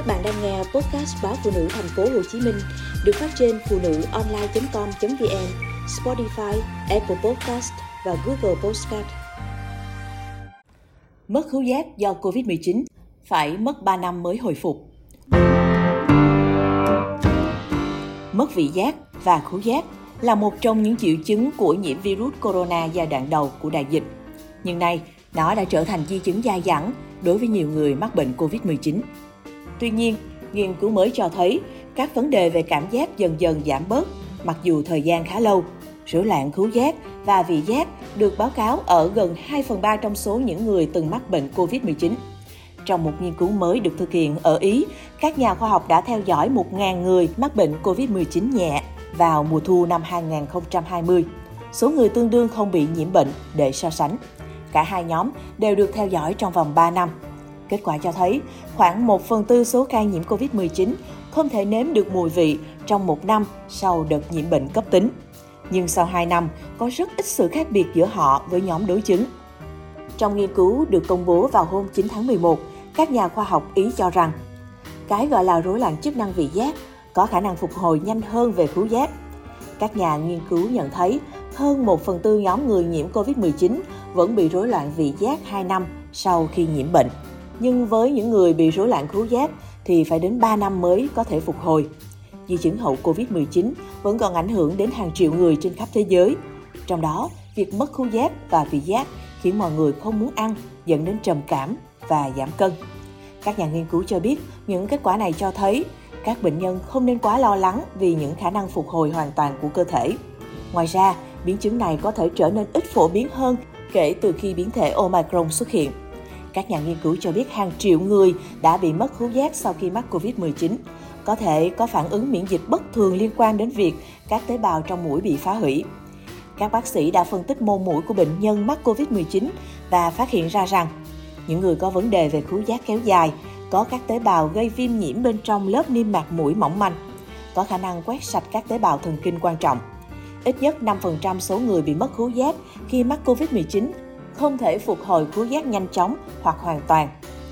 Các bạn đang nghe podcast báo phụ nữ thành phố Hồ Chí Minh được phát trên phụ nữ online.com.vn, Spotify, Apple Podcast và Google Podcast. Mất khứu giác do Covid-19 phải mất 3 năm mới hồi phục. Mất vị giác và khứu giác là một trong những triệu chứng của nhiễm virus corona giai đoạn đầu của đại dịch. Nhưng nay, nó đã trở thành di chứng dai dẳng đối với nhiều người mắc bệnh COVID-19. Tuy nhiên, nghiên cứu mới cho thấy các vấn đề về cảm giác dần dần giảm bớt mặc dù thời gian khá lâu. Rối loạn khứu giác và vị giác được báo cáo ở gần 2 phần 3 trong số những người từng mắc bệnh COVID-19. Trong một nghiên cứu mới được thực hiện ở Ý, các nhà khoa học đã theo dõi 1.000 người mắc bệnh COVID-19 nhẹ vào mùa thu năm 2020. Số người tương đương không bị nhiễm bệnh để so sánh. Cả hai nhóm đều được theo dõi trong vòng 3 năm. Kết quả cho thấy khoảng 1 phần tư số ca nhiễm COVID-19 không thể nếm được mùi vị trong một năm sau đợt nhiễm bệnh cấp tính. Nhưng sau 2 năm, có rất ít sự khác biệt giữa họ với nhóm đối chứng. Trong nghiên cứu được công bố vào hôm 9 tháng 11, các nhà khoa học Ý cho rằng cái gọi là rối loạn chức năng vị giác có khả năng phục hồi nhanh hơn về khứu giác. Các nhà nghiên cứu nhận thấy hơn 1 phần tư nhóm người nhiễm COVID-19 vẫn bị rối loạn vị giác 2 năm sau khi nhiễm bệnh. Nhưng với những người bị rối loạn khứu giác thì phải đến 3 năm mới có thể phục hồi. Di chứng hậu COVID-19 vẫn còn ảnh hưởng đến hàng triệu người trên khắp thế giới. Trong đó, việc mất khứu giác và vị giác khiến mọi người không muốn ăn, dẫn đến trầm cảm và giảm cân. Các nhà nghiên cứu cho biết những kết quả này cho thấy các bệnh nhân không nên quá lo lắng vì những khả năng phục hồi hoàn toàn của cơ thể. Ngoài ra, biến chứng này có thể trở nên ít phổ biến hơn kể từ khi biến thể Omicron xuất hiện. Các nhà nghiên cứu cho biết hàng triệu người đã bị mất khứu giác sau khi mắc COVID-19, có thể có phản ứng miễn dịch bất thường liên quan đến việc các tế bào trong mũi bị phá hủy. Các bác sĩ đã phân tích mô mũi của bệnh nhân mắc COVID-19 và phát hiện ra rằng những người có vấn đề về khứu giác kéo dài có các tế bào gây viêm nhiễm bên trong lớp niêm mạc mũi mỏng manh, có khả năng quét sạch các tế bào thần kinh quan trọng. Ít nhất 5% số người bị mất khứu giác khi mắc COVID-19 không thể phục hồi khứu giác nhanh chóng hoặc hoàn toàn,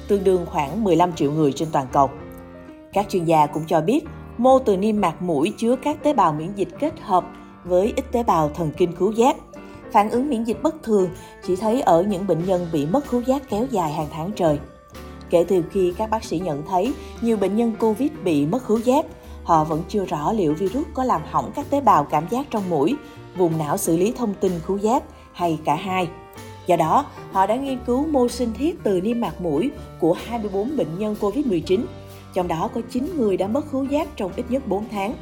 tương đương khoảng 15 triệu người trên toàn cầu. Các chuyên gia cũng cho biết, mô từ niêm mạc mũi chứa các tế bào miễn dịch kết hợp với ít tế bào thần kinh khứu giác. Phản ứng miễn dịch bất thường chỉ thấy ở những bệnh nhân bị mất khứu giác kéo dài hàng tháng trời. Kể từ khi các bác sĩ nhận thấy nhiều bệnh nhân COVID bị mất khứu giác, họ vẫn chưa rõ liệu virus có làm hỏng các tế bào cảm giác trong mũi, vùng não xử lý thông tin khứu giác hay cả hai. Do đó, họ đã nghiên cứu mô sinh thiết từ niêm mạc mũi của 24 bệnh nhân COVID-19, trong đó có 9 người đã mất khứu giác trong ít nhất 4 tháng.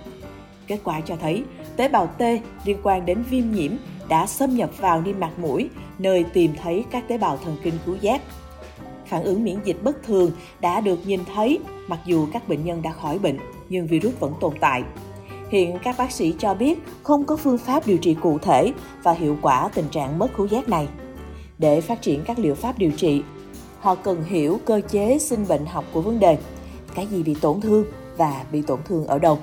Kết quả cho thấy tế bào T liên quan đến viêm nhiễm đã xâm nhập vào niêm mạc mũi, nơi tìm thấy các tế bào thần kinh khứu giác. Phản ứng miễn dịch bất thường đã được nhìn thấy mặc dù các bệnh nhân đã khỏi bệnh, nhưng virus vẫn tồn tại. Hiện các bác sĩ cho biết không có phương pháp điều trị cụ thể và hiệu quả tình trạng mất khứu giác này. Để phát triển các liệu pháp điều trị, họ cần hiểu cơ chế sinh bệnh học của vấn đề, cái gì bị tổn thương và bị tổn thương ở đâu.